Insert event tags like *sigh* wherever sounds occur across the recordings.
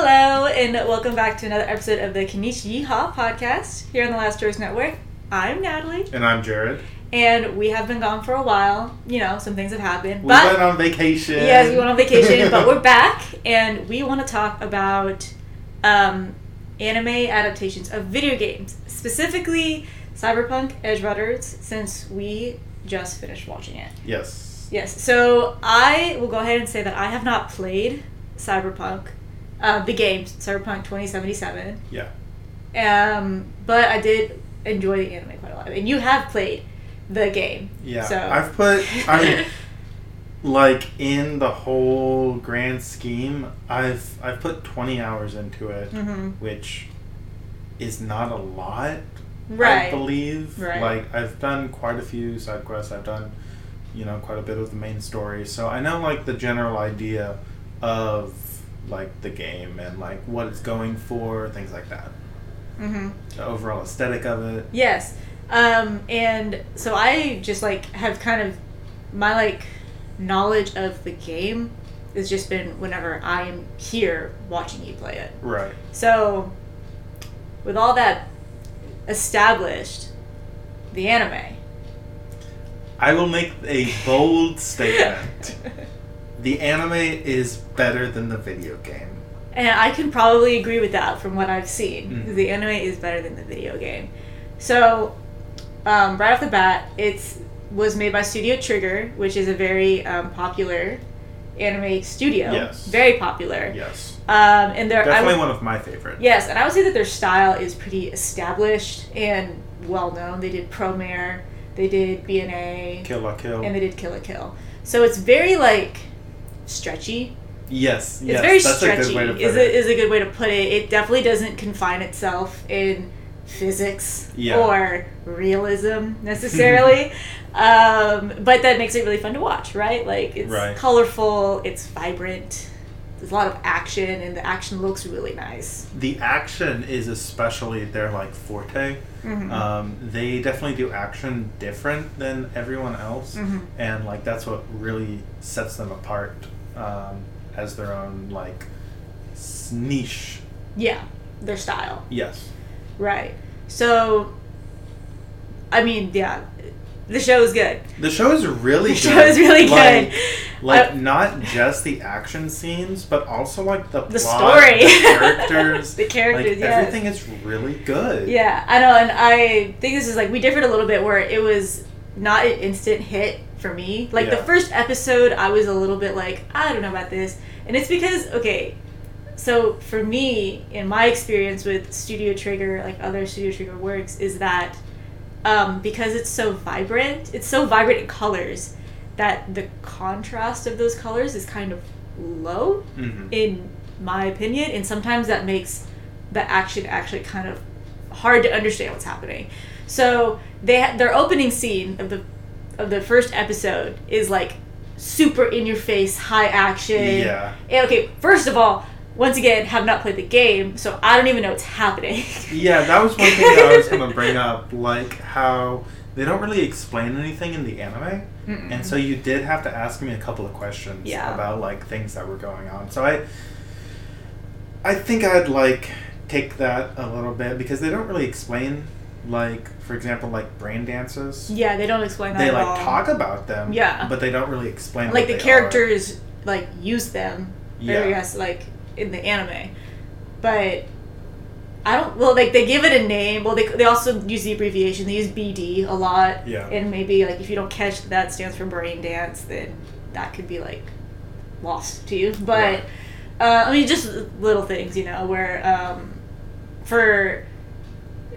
Hello, and welcome back to another episode of the Kanichi Yeehaw podcast here on the Last Choice Network. I'm Natalie, And I'm Jared. and we have been gone for a while. You know, some things have happened, We but went on vacation. yes, we went on vacation, but we're *laughs* back, and we want to talk about um, anime adaptations of video games, specifically Cyberpunk Edgerunners, since we just finished watching it. Yes. Yes. So I will go ahead and say that I have not played Cyberpunk, uh, the game Cyberpunk 2077. Yeah. Um, but I did enjoy the anime quite a lot, and you have played the game. Yeah. So I've put, I mean, *laughs* like in the whole grand scheme, I've I've put 20 hours into it, hmm which is not a lot. I Right. believe. Right. Like I've done quite a few side quests. I've done, you know, quite a bit of the main story. So I know like the general idea of like the game and like what it's going for, things like that. hmm The overall aesthetic of it. Yes. Um, and so I just like have kind of my like knowledge of the game has just been whenever I'm here watching you play it. Right. So, with all that established, the anime. I will make a bold statement. *laughs* The anime is better than the video game. and I can probably agree with that from what I've seen. Mhm. The anime is better than the video game. So, um, right off the bat, it was made by Studio Trigger, which is a very um, popular anime studio. Yes. Very popular. Yes. Um, and they're Definitely would- one of my favorites. Yes, and I would say that their style is pretty established and well known. They did Promare, they did BNA, Kill la Kill. and they did Kill la Kill. So it's very like stretchy. yes. It's yes. very stretchy. a good way to put is it. a, is a good way to put it. It definitely doesn't confine itself in physics Yeah. or realism necessarily. *laughs* um, but that makes it really fun to watch, right? Like it's Right. colorful, it's vibrant. There's a lot of action, and the action looks really nice. the action is especially their like forte. Mhm. Um, they definitely do action different than everyone else, Mhm. and like that's what really sets them apart um, as their own like niche. Yeah, their style. Yes. Right. So, I mean, yeah, the show is good. The show is really The good. show is really Like, good. like I- not just the action scenes, but also like the the plot, story, the *laughs* characters, the characters, like yes. everything is really good. Yeah, I know, and I think this is like we differed a little bit where it was not an instant hit for me. Like the first episode, I was a little bit like, I don't know about this, and it's because okay, so for me, in my experience with Studio Trigger, like other Studio Trigger works, is that um, because it's so vibrant, it's so vibrant in colors that the contrast of those colors is kind of low hmm in my opinion, and sometimes that makes the action actually kind of hard to understand what's happening. So they ha- their opening scene of the of the first episode is like super in your face, high action. Yeah. And okay, first of all, once again, have not played the game, so I don't even know what's happening. Yeah, that was one thing that I was gonna *laughs* bring up, like how they don't really explain anything in the anime, Mm-mm. and so you did have to ask me a couple of questions Yeah. about like things that were going on. So I, I think I'd like take that a little bit because they don't really explain, like for example, like brain dances. yeah, they don't explain that They like all. talk about them, Yeah. but they don't really explain. like the they are. characters like use them Yeah. Guess like in the anime but I don't well like they give it a name well they, they also use the abbreviation they use BD a lot Yeah. and maybe like if you don't catch that that stands for brain dance then that could be like lost to you but Right. uh, I mean just little things you know where um, for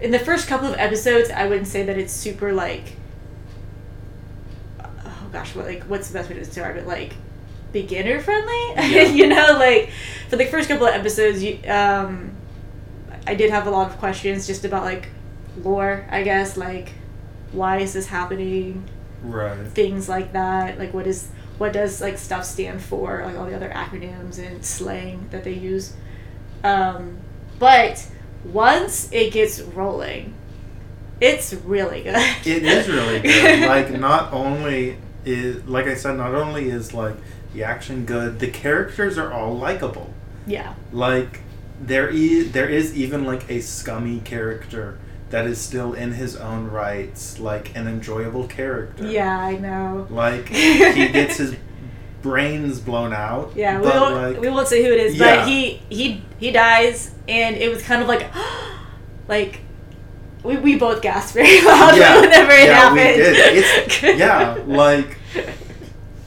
in the first couple of episodes I wouldn't say that it's super like oh gosh, what like what's the best way to describe it? Like beginner friendly, *laughs* Yeah. you know, like for the first couple of episodes, you um, I did have a lot of questions just about like lore, I guess, like why is this happening, Right. things like that, like what is what does like stuff stand for, like all the other acronyms and slang that they use. Um, but once it gets rolling, it's really good. It is really good. *laughs* like not only is like I said, not only is like the action good, the characters are all likable. yeah. Like there is there is even like a scummy character that is still in his own rights, like an enjoyable character. Yeah, I know. Like *laughs* he gets his brains blown out. Yeah, we won't like, we won't say who it is, Yeah. but he he he dies, and it was kind of like *gasps* like. We, we both gasped very *laughs* loudly Yeah, whenever it yeah, happened. we did. It's *laughs* yeah, like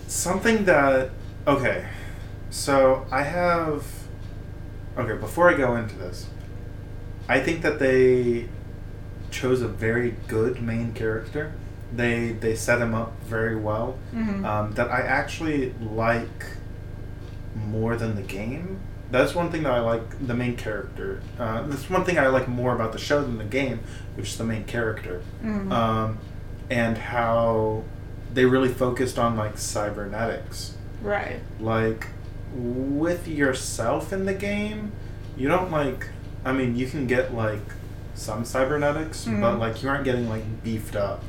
something that okay. So I have okay. Before I go into this, I think that they chose a very good main character. They they set him up very well. Mhm. Um, that I actually like more than the game. That's one thing that I like the main character. Uh, that's one thing I like more about the show than the game, which is the main character Mhm. um, and how they really focused on like cybernetics. right. Like with yourself in the game, you don't like. I mean, you can get like some cybernetics, but Mhm. like you aren't getting like beefed up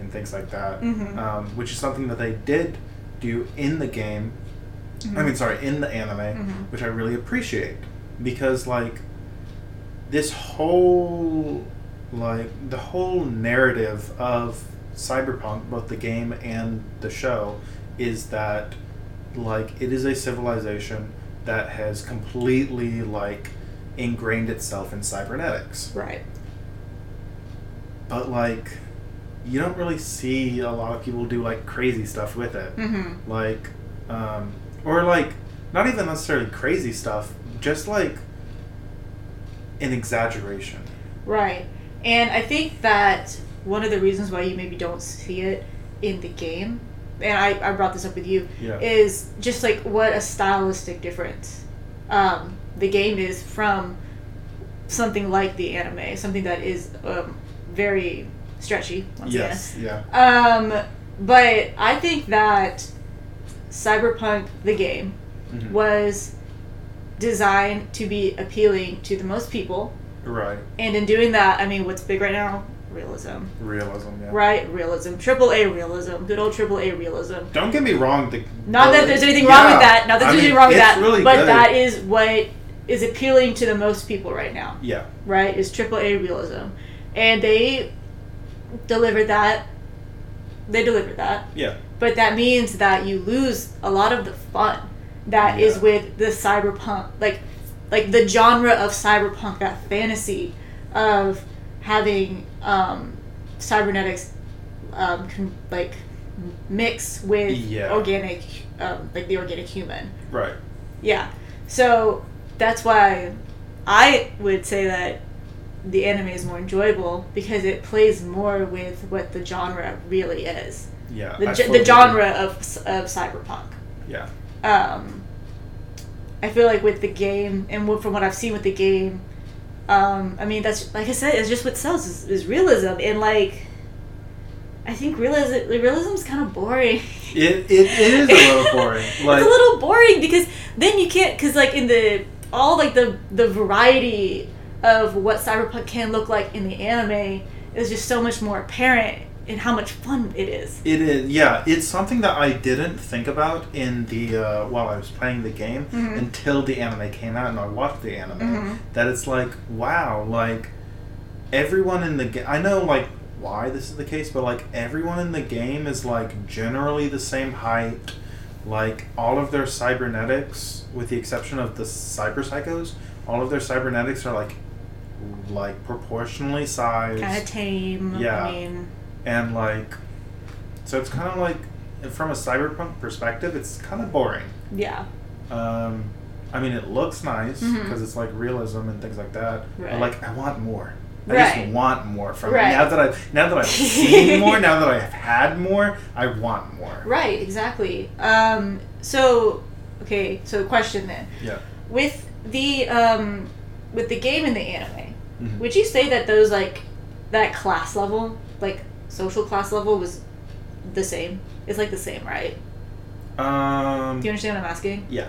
and things like that. Mhm. Um, which is something that they did do in the game. I mean, sorry, in the anime, Mhm. which I really appreciate because like this whole like the whole narrative of cyberpunk both the game and the show is that like it is a civilization that has completely like ingrained itself in cybernetics Right. but like you don't really see a lot of people do like crazy stuff with it Mm-hmm. like um, or like not even necessarily crazy stuff just like an exaggeration Right. And I think that one of the reasons why you maybe don't see it in the game, and I, I brought this up with you, Yeah. is just like what a stylistic difference um, the game is from something like the anime, something that is um, very stretchy. Once yes yeah Um, but I think that Cyberpunk, the game, Mhm. was designed to be appealing to the most people. right And in doing that, I mean, what's big right now? Realism. realism yeah Right? Realism. Triple A realism. Good old triple A realism. don't get me wrong the, Not that there's anything wrong with that. Not that I there's mean, anything wrong with that. really but good. that is what is appealing to the most people right now. yeah Right? Is triple A realism. And they delivered that. They delivered that. yeah But that means that you lose a lot of the fun that is Yeah. with the cyberpunk, like, like the genre of cyberpunk, that fantasy of having um, cybernetics, um, con- like mix with Yeah. organic, um, like the organic human. right Yeah. So that's why I would say that the anime is more enjoyable because it plays more with what the genre really is yeah the, ge- the genre of, of cyberpunk. yeah Um, I feel like with the game, and from what I've seen with the game, um, I mean that's like I said, it's just what sells is, is realism, and like I think realism is kind of boring. it, it, it is a little boring *laughs* like it's a little boring because then you can't because like in the all like the the variety of what cyberpunk can look like in the anime is just so much more apparent in how much fun it is. It is, yeah. It's something that I didn't think about in the uh, while I was playing the game Mhm. until the anime came out and I watched the anime. Mhm. That it's like, wow, like everyone in the game. I know like why this is the case, but like everyone in the game is like generally the same height. Like all of their cybernetics, with the exception of the cyber psychos, all of their cybernetics are like like proportionally sized Kind of tame. Yeah. I mean, and like so it's kind of like from a cyberpunk perspective it's kind of boring yeah. um i mean it looks nice because it's like realism and things like that Right. but like i want more i Right. just want more from Right. it now that i've now that i've seen *laughs* more now that i've had more i want more Right, exactly. Um, so, okay, so question then. yeah With the um, with the game and the anime, Mhm. would you say that those like that class level, like social class level, was the same? It's like the same, right? um Do you understand what I'm asking? yeah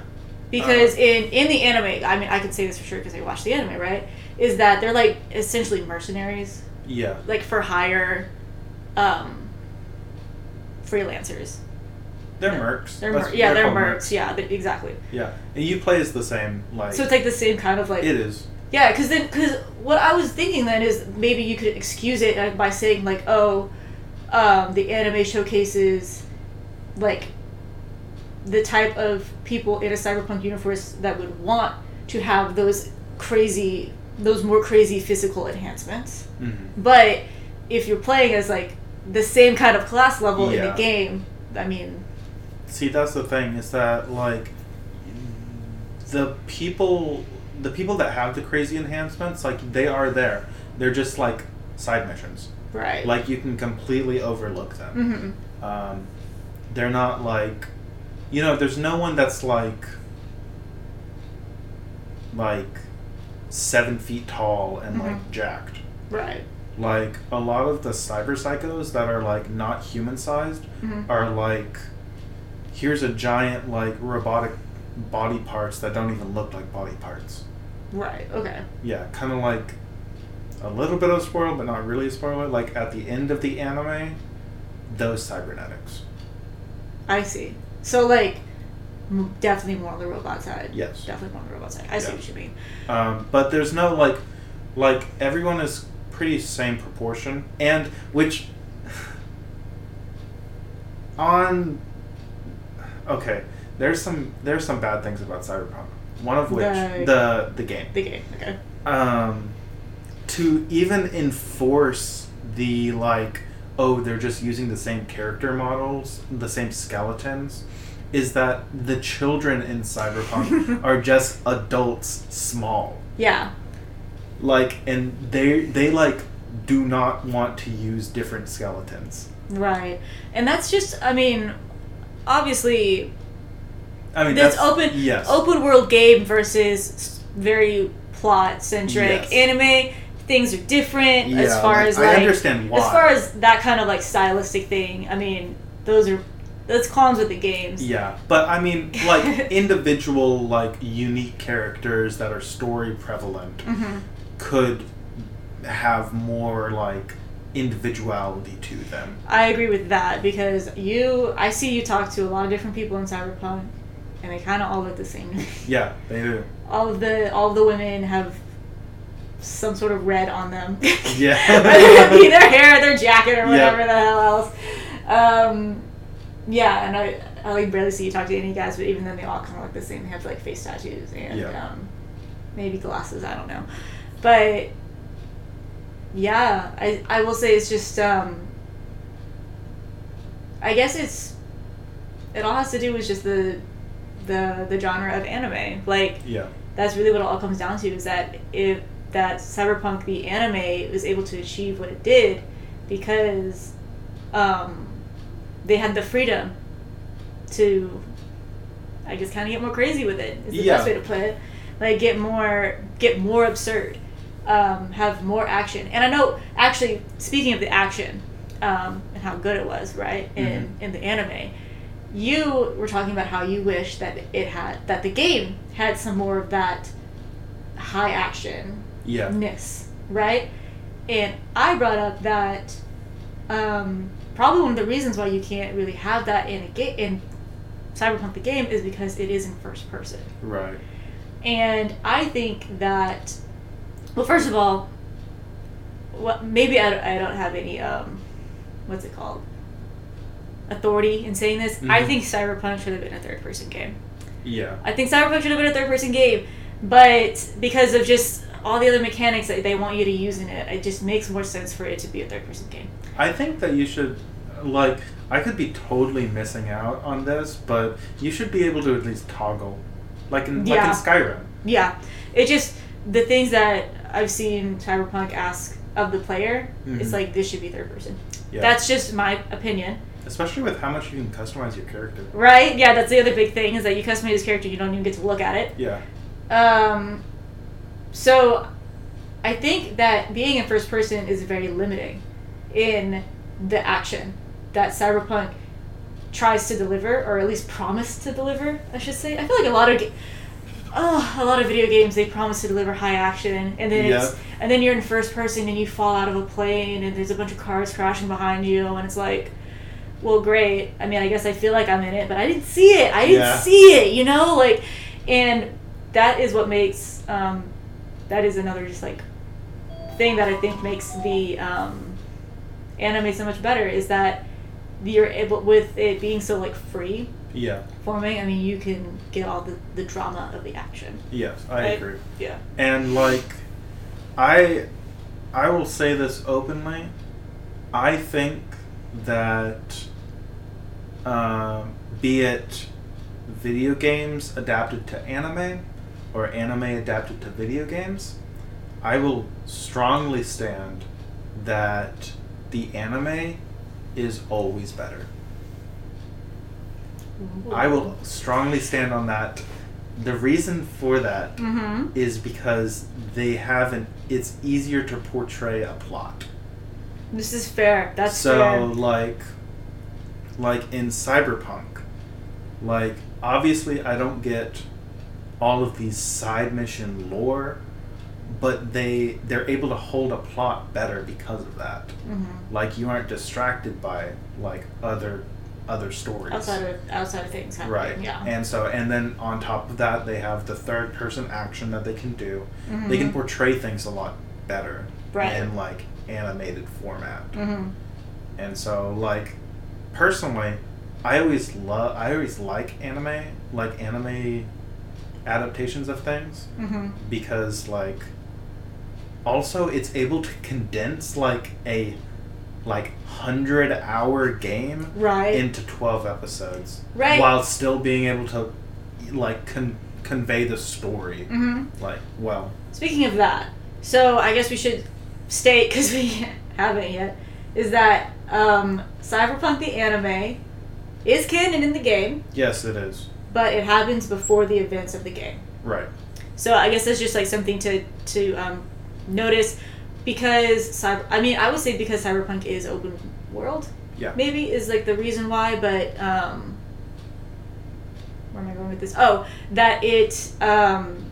Because Uh. in in the anime, I mean, I can say this for sure because I watched the anime, right? Is that they're like essentially mercenaries, yeah like for hire, um, freelancers. They're mercs. They're mer- yeah, they're called mercs. Yeah, they, exactly. Yeah, and you play as the same like. So it's like the same kind of like it is. Yeah, because then, because what I was thinking then is maybe you could excuse it uh, by saying like, oh, um, the anime showcases, like, the type of people in a cyberpunk universe that would want to have those crazy, those more crazy physical enhancements. Mm-hmm. But if you're playing as like the same kind of class level in the game, I mean, See, that's the thing is that like the people, the people that have the crazy enhancements, like they are there. They're just like side missions. right? Like you can completely overlook them. Mm-hmm. Um, they're not like, you know, there's no one that's like, like, seven feet tall and like Mhm. jacked. right. Like a lot of the cyber psychos that are like not human sized hmm are like, here's a giant like robotic body parts that don't even look like body parts. Right. Okay. Yeah, kind of like a little bit of a spoiler, but not really a spoiler. Like at the end of the anime, those cybernetics. I see. So like, m- definitely more on the robot side. Yes. Definitely more on the robot side. I see what you mean. Um, but there's no like, like everyone is pretty same proportion, and which *sighs* on okay, there's some there's some bad things about Cyberpunk. One of which The- the the game. The game. Okay. um, to even enforce the like oh they're just using the same character models the same skeletons is that the children in cyberpunk *laughs* are just adults small Yeah. like and they they like do not want to use different skeletons Right. And that's just. I mean, obviously, i mean this that's open yes open world game versus very plot centric Yes. anime. Things are different as Yeah, far like, as I understand why. as far as that kind of like stylistic thing. I mean, those are that's cons with the games. Yeah, but I mean, like *laughs* individual, like unique characters that are story prevalent hmm could have more like individuality to them. I agree with that because you, I see you talk to a lot of different people in Cyberpunk, and they kind of all look the same. Yeah, they do. all of the all of the women have some sort of red on them. Yeah. *laughs* Whether it be their hair, their jacket, or whatever the hell else. Um, yeah, and I I like barely see you talk to any guys, but even then they all kind of look the same. They have like face tattoos and Yeah. um, maybe glasses. I don't know, but yeah, I I will say it's just um, I guess it's it all has to do with just the the the genre of anime. Like Yeah. that's really what it all comes down to is that if that cyberpunk the anime was able to achieve what it did because um, they had the freedom to i guess kind of get more crazy with it is the Yeah. best way to put it like get more get more absurd um, have more action and i know actually speaking of the action um, and how good it was right in Mhm. in the anime you were talking about how you wish that it had that the game had some more of that high action Yeah. ness, right? And I brought up that um, probably one of the reasons why you can't really have that in a game in Cyberpunk the game is because it is in first person. Right. And I think that, well, first of all, well, maybe I don't, I don't have any, um, what's it called? Authority in saying this. I Mhm. think Cyberpunk should have been a third person game. Yeah. I think Cyberpunk should have been a third person game, but because of just all the other mechanics that they want you to use in it, it just makes more sense for it to be a third person game. I think that you should, like, I could be totally missing out on this, but you should be able to at least toggle, like in Yeah. like in Skyrim. Yeah, it just the things that I've seen Cyberpunk ask of the player, it's Mhm. like this should be third person. Yeah. That's just my opinion, Especially with how much you can customize your character. right? Yeah, that's the other big thing is that you customize this character, you don't even get to look at it. Yeah. Um, so I think that being in first person is very limiting in the action that Cyberpunk tries to deliver, or at least promise to deliver. I should say. I feel like a lot of, ga- oh, a lot of video games they promise to deliver high action, and then it's and then you're in first person and you fall out of a plane and there's a bunch of cars crashing behind you, and it's like, well, great. I mean, I guess I feel like I'm in it, but I didn't see it. I didn't Yeah. see it. You know, like, and that is what makes um, that is another just like thing that I think makes the um, anime so much better is that you're able with it being so like free Yeah. forming. I mean, you can get all the the drama of the action. Yes, I Right? agree. Yeah. And like, I, I will say this openly. I think that, um, be it video games adapted to anime, or anime adapted to video games, I will strongly stand that the anime is always better. I will strongly stand on that. The reason for that Mm-hmm. is because they have an it's easier to portray a plot. This is fair. That's so fair. like like in Cyberpunk, like obviously I don't get all of these side mission lore, but they they're able to hold a plot better because of that. Mm-hmm. Like you aren't distracted by like other other stories. Outside of outside of things happening. Right. Yeah. And so, and then on top of that, they have the third person action that they can do. They can Mhm. portray things a lot better Right. in like animated format. Mm-hmm. And so, like, personally, I always love, I always like anime, like anime adaptations of things Mm-hmm. because, like, also it's able to condense like a like hundred hour game Right. into 12 episodes Right. while still being able to like con- convey the story mm-hmm. like well Speaking of that, so I guess we should state because we *laughs* haven't yet, is that um, Cyberpunk the anime is canon in the game, yes it is but it happens before the events of the game. right So I guess that's just like something to to um, notice because cyber. I mean, I would say because Cyberpunk is open world. Yeah. Maybe is like the reason why, but um, where am I going with this? Oh, that it um,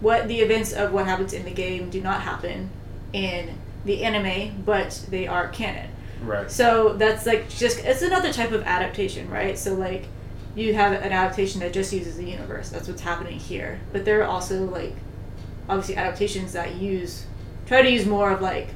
what the events of what happens in the game do not happen in the anime, but they are canon. right So that's like just it's another type of adaptation, right? So like you have an adaptation that just uses the universe. That's what's happening here. But there are also like obviously adaptations that use try to use more of like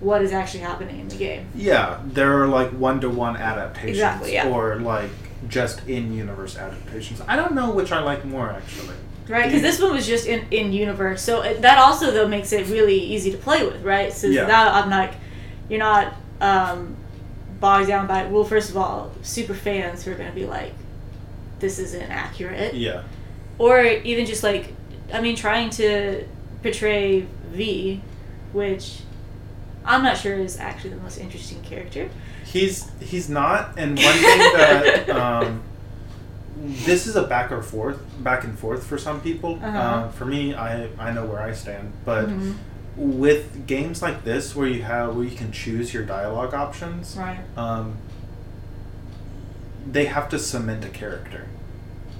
what is actually happening in the game. yeah there are like one-to-one adaptations Exactly, yeah. or like just in-universe adaptations i don't know which i like more actually Right? Because this one was just in in universe. So it, that also though makes it really easy to play with, right? So Yeah. now I'm like you're not um bogged down by well first of all, super fans who are going to be like this isn't accurate. yeah or even just like i mean trying to portray v which i'm not sure is actually the most interesting character he's he's not and one thing that *laughs* um this is a back or forth back and forth for some people Uh-huh. uh, for me i i know where i stand but Mhm. with games like this where you have where you can choose your dialogue options right um they have to cement a character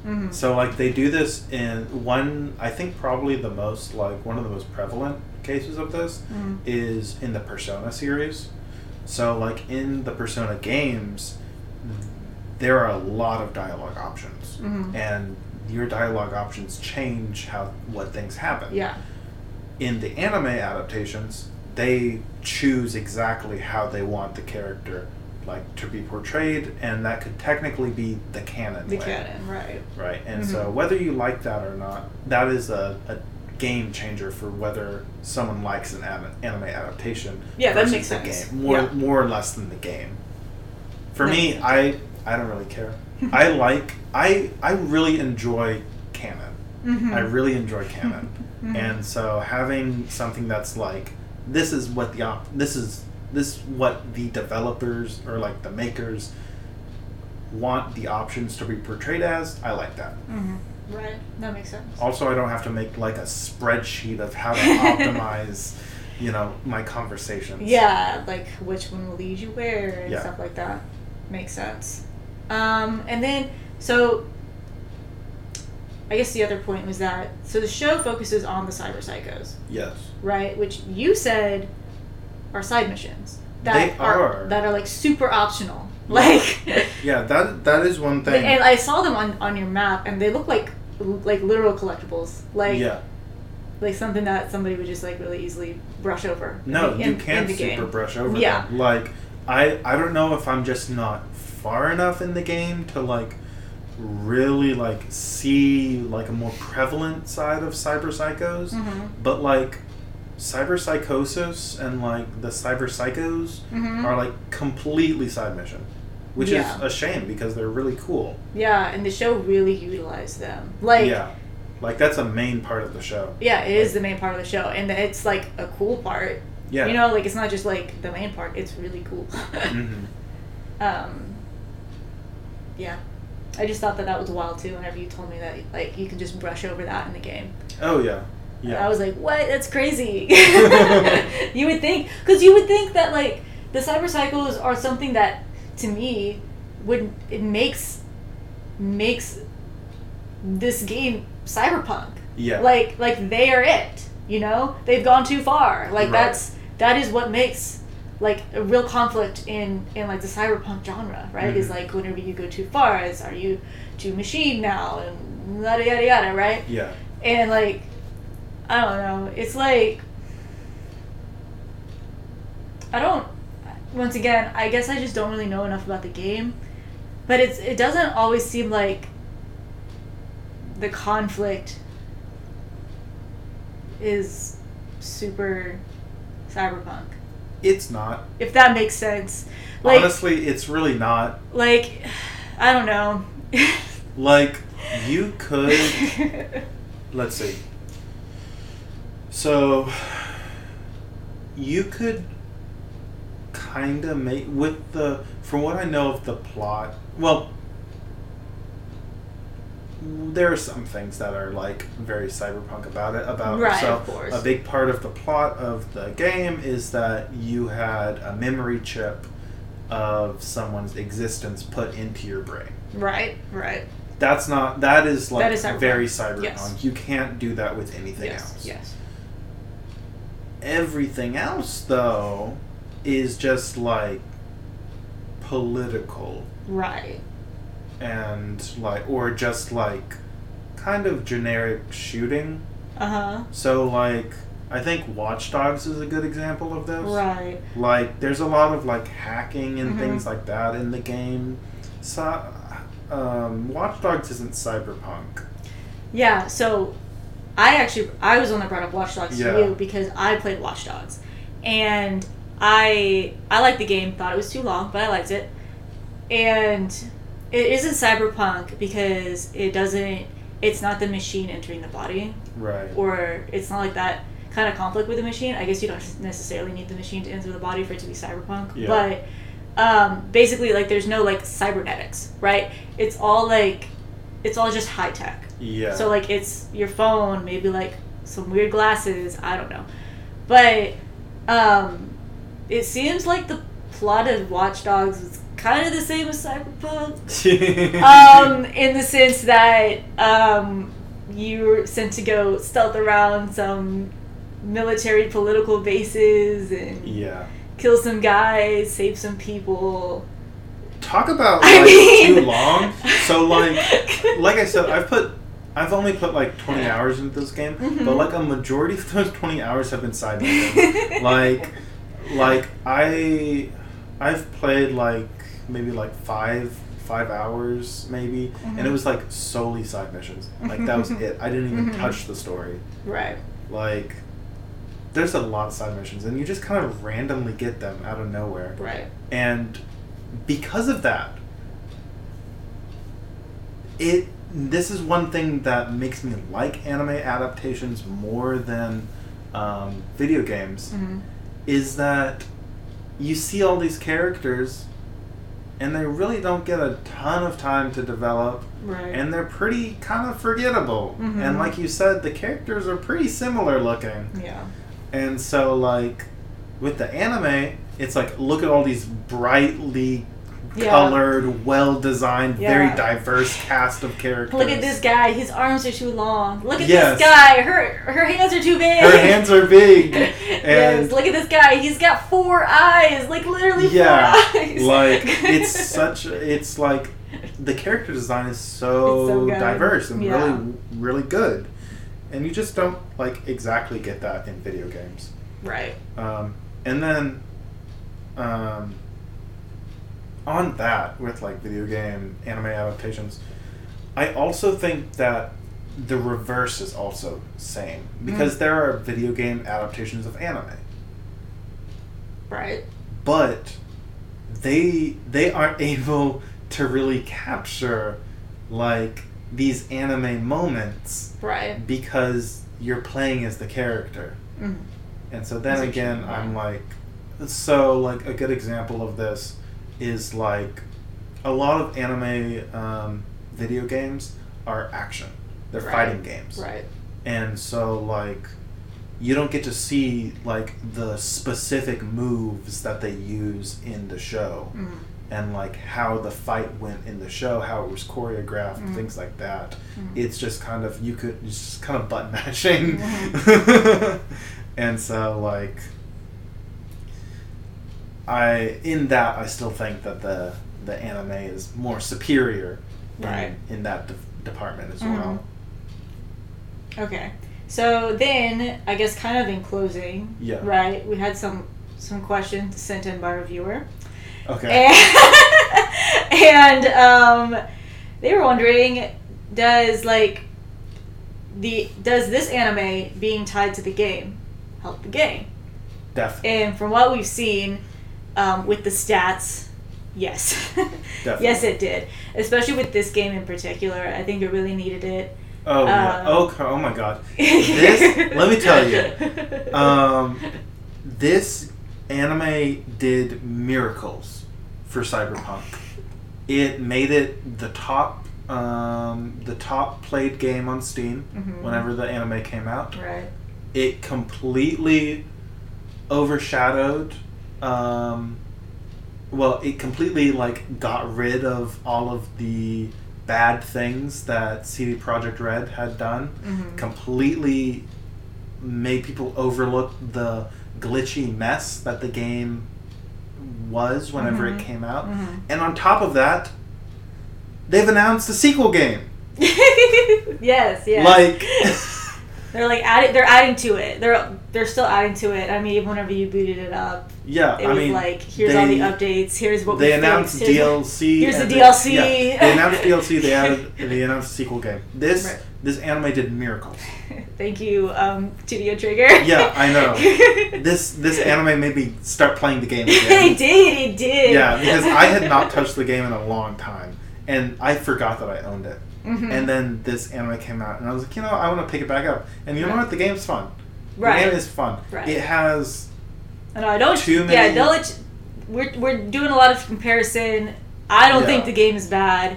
mm-hmm. so like they do this in one I think probably the most like one of the most prevalent cases of this Mhm. is in the Persona series. So like in the Persona games there are a lot of dialogue options Mhm. and your dialogue options change how what things happen. yeah In the anime adaptations, they choose exactly how they want the character like to be portrayed and that could technically be the canon the way. canon right Right, and so Mhm. whether you like that or not, that is a, a game changer for whether someone likes an an- anime adaptation. Yeah, that makes sense. Game, more Yeah. more or less than the game. For me, I I don't really care. I like I I really enjoy canon. mm-hmm. I really enjoy canon, *laughs* Mhm. and so having something that's like this is what the op- this is this what the developers or like the makers want the options to be portrayed as. I like that. mm-hmm. right that makes sense Also, I don't have to make like a spreadsheet of how to *laughs* optimize, you know, my conversations. yeah like which one will lead you where and Yeah. stuff like that makes sense um and then so i guess the other point was that so the show focuses on the cyber psychos Yes. right? Which you said are side missions that They are. that are like super optional. *laughs* Like, Yeah, *laughs* that that is one thing. and I saw them on on your map, and they look like like literal collectibles. Like, yeah. like something that somebody would just like really easily brush over. No, in, you can't super game. brush over Yeah. them. Like I I don't know if I'm just not far enough in the game to like really like see like a more prevalent side of cyber psychos. Mhm. But like cyber psychosis and like the cyber psychos Mhm. are like completely side mission. Which Yeah. is a shame because they're really cool. Yeah, and the show really utilized them. Like, yeah. Like that's a main part of the show. yeah, it is the main part of the show, and it's like a cool part. Yeah. You know, like it's not just like the main part; it's really cool. *laughs* Mhm. um, yeah, I just thought that that was wild too. Whenever you told me that, like you can just brush over that in the game. Oh yeah. Yeah. I was like, what? That's crazy. *laughs* *laughs* you would think, because you would think that like the cyber psychos are something that, to me, would it makes makes this game cyberpunk. Yeah. Like like they are it. You know, they've gone too far. Like Right. that's that is what makes like a real conflict in in like the cyberpunk genre, right? Is Mhm. like whenever you go too far, is are you too machine now and yada yada yada, right? yeah. And like, I don't know. It's like, I don't. Once again, I guess I just don't really know enough about the game, but it's it doesn't always seem like the conflict is super cyberpunk. It's not. If that makes sense. Like, Honestly, it's really not. like, I don't know. Like, you could. *laughs* let's see. So, you could kind of make. With the. From what I know of the plot. Well. There are some things that are like very cyberpunk about it. About Right, so of course. a big part of the plot of the game is that you had a memory chip of someone's existence put into your brain. right, right. That's not. That is like That is cyberpunk. very cyberpunk. Yes. You can't do that with anything yes, else. yes. Everything else, though, is just like political Right. And like, or just like kind of generic shooting. Uh huh. So like, I think Watch Dogs is a good example of this. Right. Like, there's a lot of like hacking and Mhm. things like that in the game. So, um, Watch Dogs isn't cyberpunk. Yeah, so I actually I was the one that brought up Watch Dogs Yeah. to you because I played Watch Dogs, and I I liked the game. Thought it was too long, but I liked it. And it isn't cyberpunk because it doesn't. It's not the machine entering the body, Right. or it's not like that kind of conflict with the machine. I guess you don't necessarily need the machine to enter the body for it to be cyberpunk, Yeah. but um, basically, like there's no like cybernetics, right? It's all like it's all just high tech. Yeah. So like it's your phone, maybe like some weird glasses, I don't know. But um it seems like the plot of Watch Dogs is kind of the same as Cyberpunk. *laughs* Um *laughs* in the sense that um you're sent to go stealth around some military political bases and yeah. kill some guys, save some people. Talk about I mean- too long. So like, *laughs* like I said, I've put, I've only put like twenty hours into this game, Mhm. but like a majority of those twenty hours have been side missions. like, like I, I've played like maybe like five five hours maybe, and it Mhm. was like solely side missions. Like that was it. I didn't even Mhm. touch the story. right. Like, there's a lot of side missions, and you just kind of randomly get them out of nowhere. Right. And because of that, it this is one thing that makes me like anime adaptations more than um, video games hmm is that you see all these characters and they really don't get a ton of time to develop Right. and they're pretty kind of forgettable Mhm. and like you said the characters are pretty similar looking yeah. and so, like, with the anime, it's like, look at all these brightly Yeah. colored, well designed, very diverse cast of characters. Look at this guy. His arms are too long. Look at Yes. this guy. Her her hands are too big. Her hands are big. *laughs* yes. and- Look at this guy. He's got four eyes. Like literally Yeah, four eyes. like it's *laughs* such. It's like the character design is so, so diverse and Yeah. really, really good, and you just don't like exactly get that in video games. right. Um, and then, um, on that with like video game anime adaptations, I also think that the reverse is also same because Mm. there are video game adaptations of anime, Right. but they they aren't *laughs* able to really capture like these anime moments Right. because you're playing as the character. Mhm. And so then That's again, I'm like, so like a good example of this is like a lot of anime um, video games are action. They're Right. fighting games. Right. And so like you don't get to see like the specific moves that they use in the show Mhm. and like how the fight went in the show, how it was choreographed, Mhm. things like that. Mhm. It's just kind of you could it's just kind of button mashing, Mhm. *laughs* and so like I in that I still think that the the anime is more superior, in, Right. in that de- department as Mhm. well. Okay. So then, I guess, kind of in closing, Yeah. right? We had some some questions sent in by a viewer, Okay. and, *laughs* and um, they were wondering, does like the does this anime being tied to the game help the game? Definitely. And from what we've seen um, with the stats, yes. *laughs* Yes, it did. Especially with this game in particular. I think it really needed it. Oh yeah. Um, Oh, co- oh my God. *laughs* This. let me tell you. *laughs* Um, this anime did miracles for Cyberpunk. It made it the top, um, the top played game on Steam Mhm. whenever the anime came out. right. It completely overshadowed. Um, well, it completely like got rid of all of the bad things that CD Projekt Red had done Mhm. completely made people overlook the glitchy mess that the game was whenever Mhm. it came out. Mhm. And on top of that, they've announced a sequel game. *laughs* yes, yes. Like *laughs* they're like adding, they're adding to it. They're they're still adding to it. I mean, even whenever you booted it up, yeah, it I was mean like, here's all the updates. Here's what they we announced fixed, DLC. here's the they- DLC. yeah, they announced *laughs* DLC. They added. They announced a sequel game. This Right. this anime did miracles. *laughs* Thank you, um, Studio Trigger. Yeah, I know. *laughs* This this anime made me start playing the game again. it did. It did. Yeah, because I had not touched the game in a long time, and I forgot that I owned it. Mhm. And then this anime came out, and I was like, you know, I want to pick it back up. And you know what? The game's fun. right. The game is fun. Right. It has And I don't. Too Yeah, many- don't let. you- we're we're doing a lot of comparison. I don't Yeah. think the game is bad.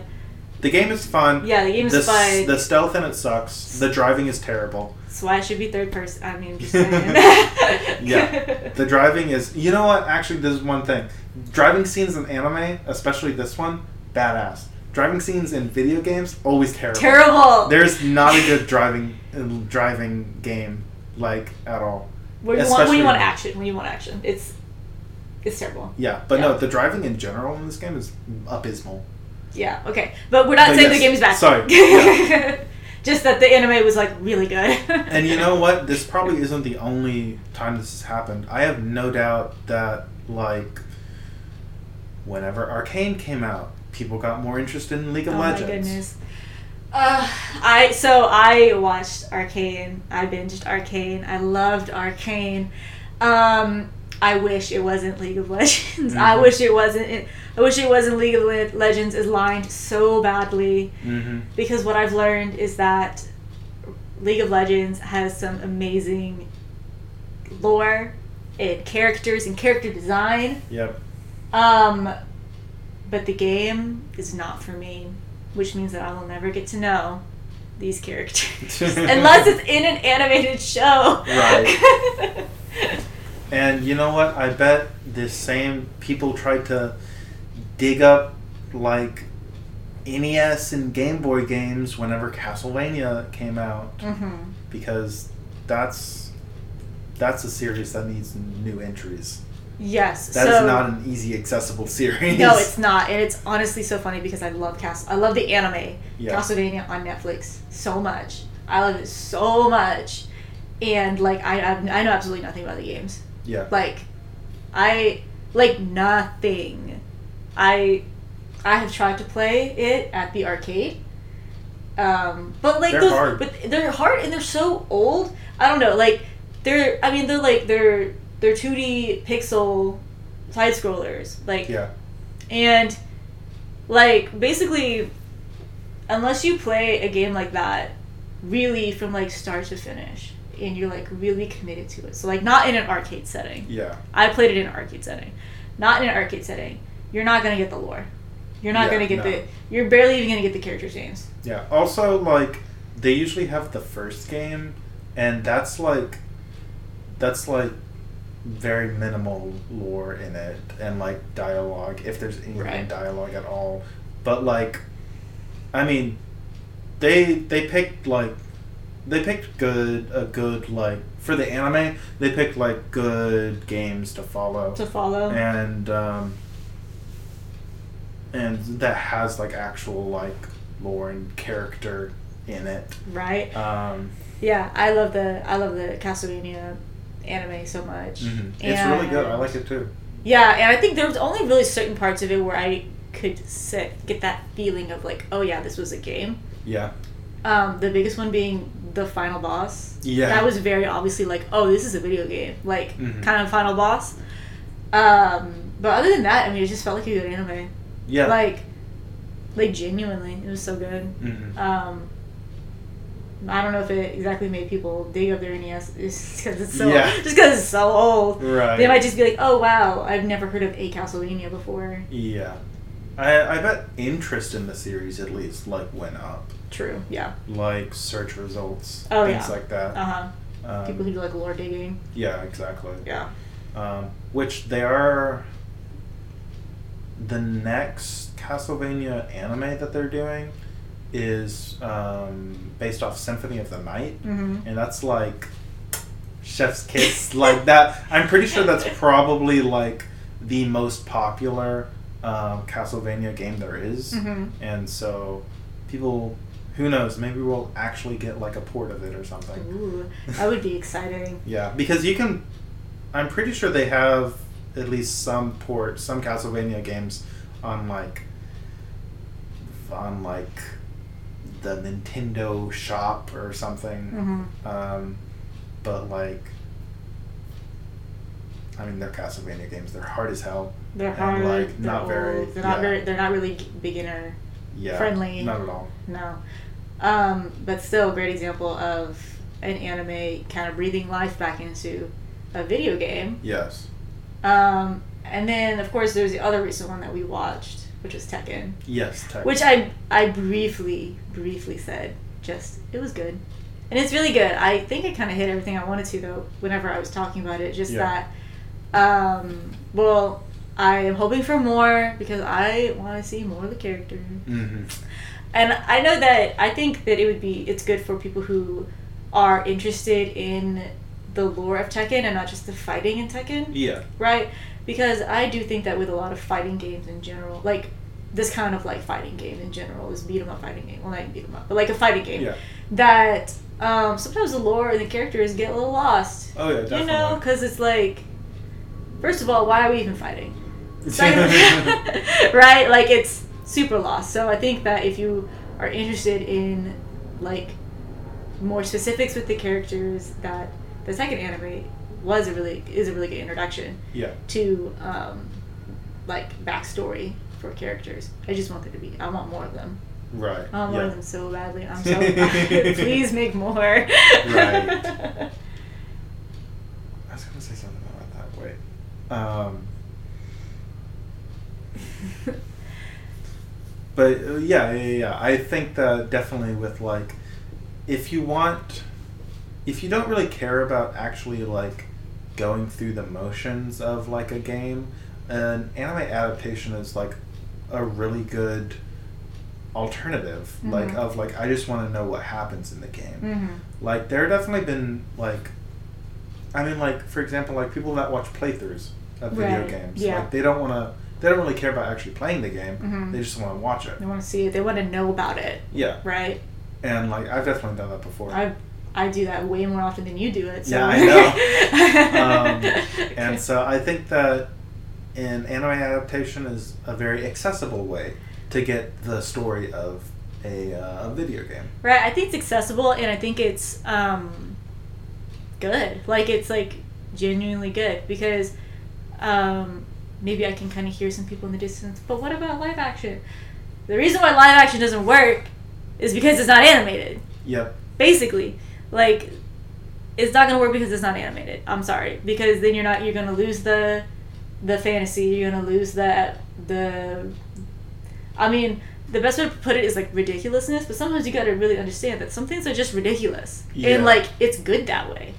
the game is fun. Yeah, the game is the, fun. The stealth in it sucks. The driving is terrible. That's why it should be third person. I mean. *laughs* Yeah. The driving is. You know what? Actually, this is one thing. Driving scenes in anime, especially this one, badass. Driving scenes in video games, always terrible. Terrible. There's not a good driving driving game like at all. when you want when you want action. When you want action, it's it's terrible. Yeah, but Yeah. no, the driving in general in this game is abysmal. Yeah. Okay, but we're not But saying yes, the game is bad. sorry, *laughs* yeah. Just that the anime was like really good. *laughs* And you know what? This probably isn't the only time this has happened. I have no doubt that like whenever Arcane came out, people got more interested in League of oh Legends. my goodness. Uh, I so I watched Arcane. I binged Arcane. I loved Arcane. Um, I wish it wasn't League of Legends. I Mhm. wish it wasn't. I wish it wasn't League of Le- Legends is lined so badly Mm-hmm. because what I've learned is that League of Legends has some amazing lore and characters and character design. Yep. Um, but the game is not for me, which means that I will never get to know these characters *laughs* unless it's in an animated show. Right. *laughs* and you know what? I bet this same people tried to dig up like NES and Game Boy games whenever Castlevania came out Mm-hmm. because that's that's a series that needs new entries. Yes. That is so, not an easy accessible series. No, it's not, and it's honestly so funny because I love Cast. I love the anime Yeah. Castlevania on Netflix so much. I love it so much, and like I I I know absolutely nothing about the games. yeah. Like, I like nothing. I I have tried to play it at the arcade. Um, but like They're those, hard. but they're hard and they're so old. I don't know. Like they're, I mean, they're like they're they're two D pixel side scrollers. Like Yeah. and like basically, unless you play a game like that, really from like start to finish, and you're like really committed to it. So like not in an arcade setting. Yeah. I played it in an arcade setting. Not in an arcade setting. You're not gonna get the lore. You're not Yeah, gonna get no. the. You're barely even gonna get the characters' names. Yeah. Also, like they usually have the first game, and that's like that's like very minimal lore in it and like dialogue if there's any Right. dialogue at all. But like, I mean, they they picked like they picked good a good like for the anime they picked like good games to follow To follow. and um, and that has like actual like lore and character in it. Right. Um, Yeah, I love the I love the Castlevania anime so much. mhm. It's really good. I like it too. Yeah, and I think there was only really certain parts of it where I could sit get that feeling of like, oh yeah, this was a game. Yeah. Um, the biggest one being the final boss. Yeah. That was very obviously like, oh, this is a video game, like Mhm. kind of final boss. Um, but other than that, I mean, it just felt like a good anime. Yeah. Like, like genuinely, it was so good. Mhm. Um, I don't know if it exactly made people dig up their NES *laughs* just because it's so Yeah. just because it's so old. Right. They might just be like, "Oh wow, I've never heard of a Castlevania before." Yeah. I I bet interest in the series at least like went up. True. Yeah. Like search results, Oh, things yeah. like that. Uh huh. Um, People who do like lore digging. yeah, exactly. Yeah. um, which they are the next Castlevania anime that they're doing is um, based off Symphony of the Night, Mm-hmm. and that's like Chef's Kiss, like that. I'm pretty sure that's probably like the most popular um, Castlevania game there is. Mhm. and so people, who knows, maybe we'll actually get like a port of it or something. Ooh, that would be exciting. *laughs* Yeah, because you can. I'm pretty sure they have at least some port, some Castlevania games on like on like the Nintendo shop or something. Mm-hmm. Um, but like, I mean, they're Castlevania games. They're hard as hell. They're And, hard. like, they're not very- They're not yeah. very. They're not really beginner Yeah, Friendly. Not at all. No. Um, but still a great example of an anime kind of breathing life back into a video game. Yes. Um, and then of course there's the other recent one that we watched, which was Tekken. Yes. Tech. Which I I briefly briefly said just it was good. And it's really good. I think I kind of hit everything I wanted to though whenever I was talking about it. Just Yeah. that um well I am hoping for more because I want to see more of the characters. hmm And I know that I think that it would be it's good for people who are interested in the lore of Tekken and not just the fighting in Tekken, Yeah. right? Because I do think that with a lot of fighting games in general, like this kind of like fighting game in general, is beat 'em up fighting game. Well, not beat 'em up, but like a fighting game. Yeah. That um, sometimes the lore and the characters get a little lost. Oh yeah. Definitely. You know, because it's like, first of all, why are we even fighting? *laughs* *laughs* Right? Like it's super lost. So I think that if you are interested in like more specifics with the characters, that the second anime was a really is a really good introduction yeah. to um, like backstory for characters. I just want there to be. I want more of them. Right. I want more of them so badly. I'm so *laughs* *laughs* please make more. Right. *laughs* I was gonna say something about that. Wait. Um, but uh, yeah, yeah, yeah. I think that definitely with like, if you want, if you don't really care about actually like going through the motions of like a game, an anime adaptation is like a really good alternative like Mhm. of like I just want to know what happens in the game. Mm-hmm. Like there have definitely been like I mean like for example like people that watch playthroughs of video Right, games. yeah. Like they don't want to they don't really care about actually playing the game. Mhm. They just want to watch it. They want to see it. They want to know about it, Yeah. right? And like I've definitely done that before. I I do that way more often than you do it. So. Yeah, I know. *laughs* um, and so I think that an anime adaptation is a very accessible way to get the story of a, uh, video game. Right, I think it's accessible and I think it's um good. Like it's like genuinely good because um maybe I can kind of hear some people in the distance, but what about live action? The reason why live action doesn't work is because it's not animated. Yep. Basically, like it's not going to work because it's not animated. I'm sorry. Because then you're not you're going to lose the the fantasy, you're going to lose that the I mean, the best way to put it is like ridiculousness, but sometimes you got to really understand that some things are just ridiculous. Yeah. And like it's good that way.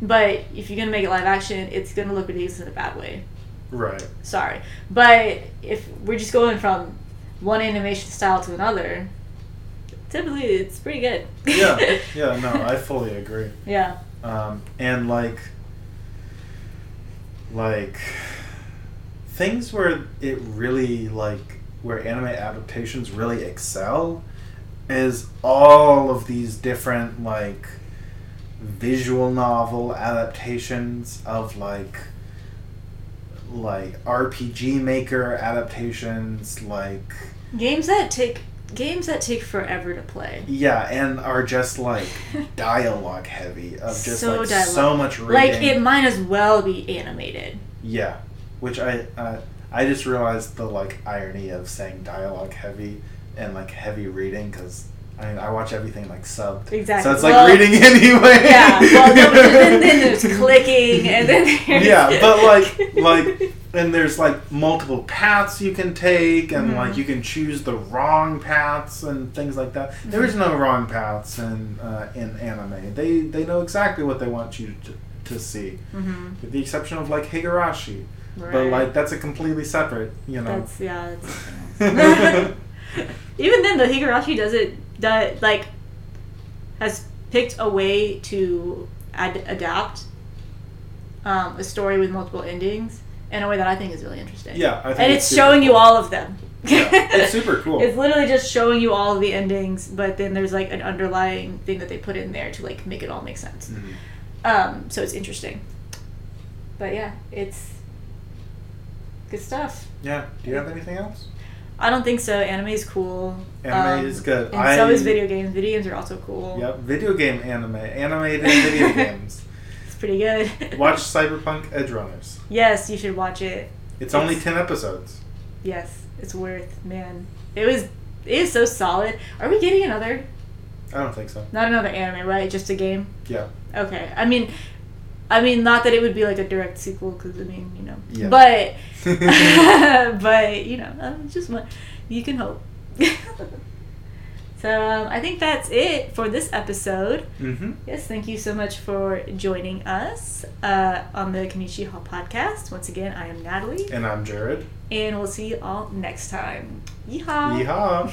But if you're going to make it live action, it's going to look ridiculous in a bad way. Right. Sorry. But if we're just going from one animation style to another, typically it's pretty good. Yeah. *laughs* Yeah. No, I fully agree. yeah. Um, and like, like things where it really like where anime adaptations really excel is all of these different like visual novel adaptations of like like RPG maker adaptations like Games that take games that take forever to play. yeah and are just like *laughs* dialogue heavy of just So like dialogue- so much reading Like it might as well be animated. Yeah, which I uh, I just realized the like irony of saying dialogue heavy and like heavy reading because I mean I watch everything like subbed. Exactly. So it's like Well, reading *laughs* anyway. Yeah. Well, then, then there's *laughs* clicking, and then there's yeah, but like like *laughs* and there's like multiple paths you can take and Mhm. like you can choose the wrong paths and things like that. There is no wrong paths in uh, in anime. They they know exactly what they want you to, to see, hmm with the exception of like Higurashi. Right. But like that's a completely separate, you know. That's yeah. That's. Even then, the Higurashi does it. That like has picked a way to ad- adapt um, a story with multiple endings in a way that I think is really interesting. Yeah, I think and it's it's, showing you all of them. Yeah, it's *laughs* super cool. It's literally just showing you all of the endings, but then there's like an underlying thing that they put in there to like make it all make sense. Mhm. Um, so it's interesting. But yeah, it's good stuff. Yeah. Do you have anything else? I don't think so. Anime is cool. Anime Um, is good. And so is video games. Video games are also cool. Yep. Video game anime, animated video *laughs* games. It's pretty good. *laughs* Watch Cyberpunk Edgerunners. yes, you should watch it. It's only ten episodes. Yes, it's worth. Man, it was. It is so solid. Are we getting another? I don't think so. Not another anime, right? Just a game. Yeah. Okay. I mean, I mean, not that it would be like a direct sequel, because I mean, you know. Yeah. But, *laughs* *laughs* but you know, um, just one. You can hope. *laughs* so um, I think that's it for this episode. Mm-hmm. Yes, thank you so much for joining us uh, on the Kanichi Hall podcast. Once again, I am Natalie, And I'm Jared. and we'll see you all next time. Yeehaw! Yeehaw.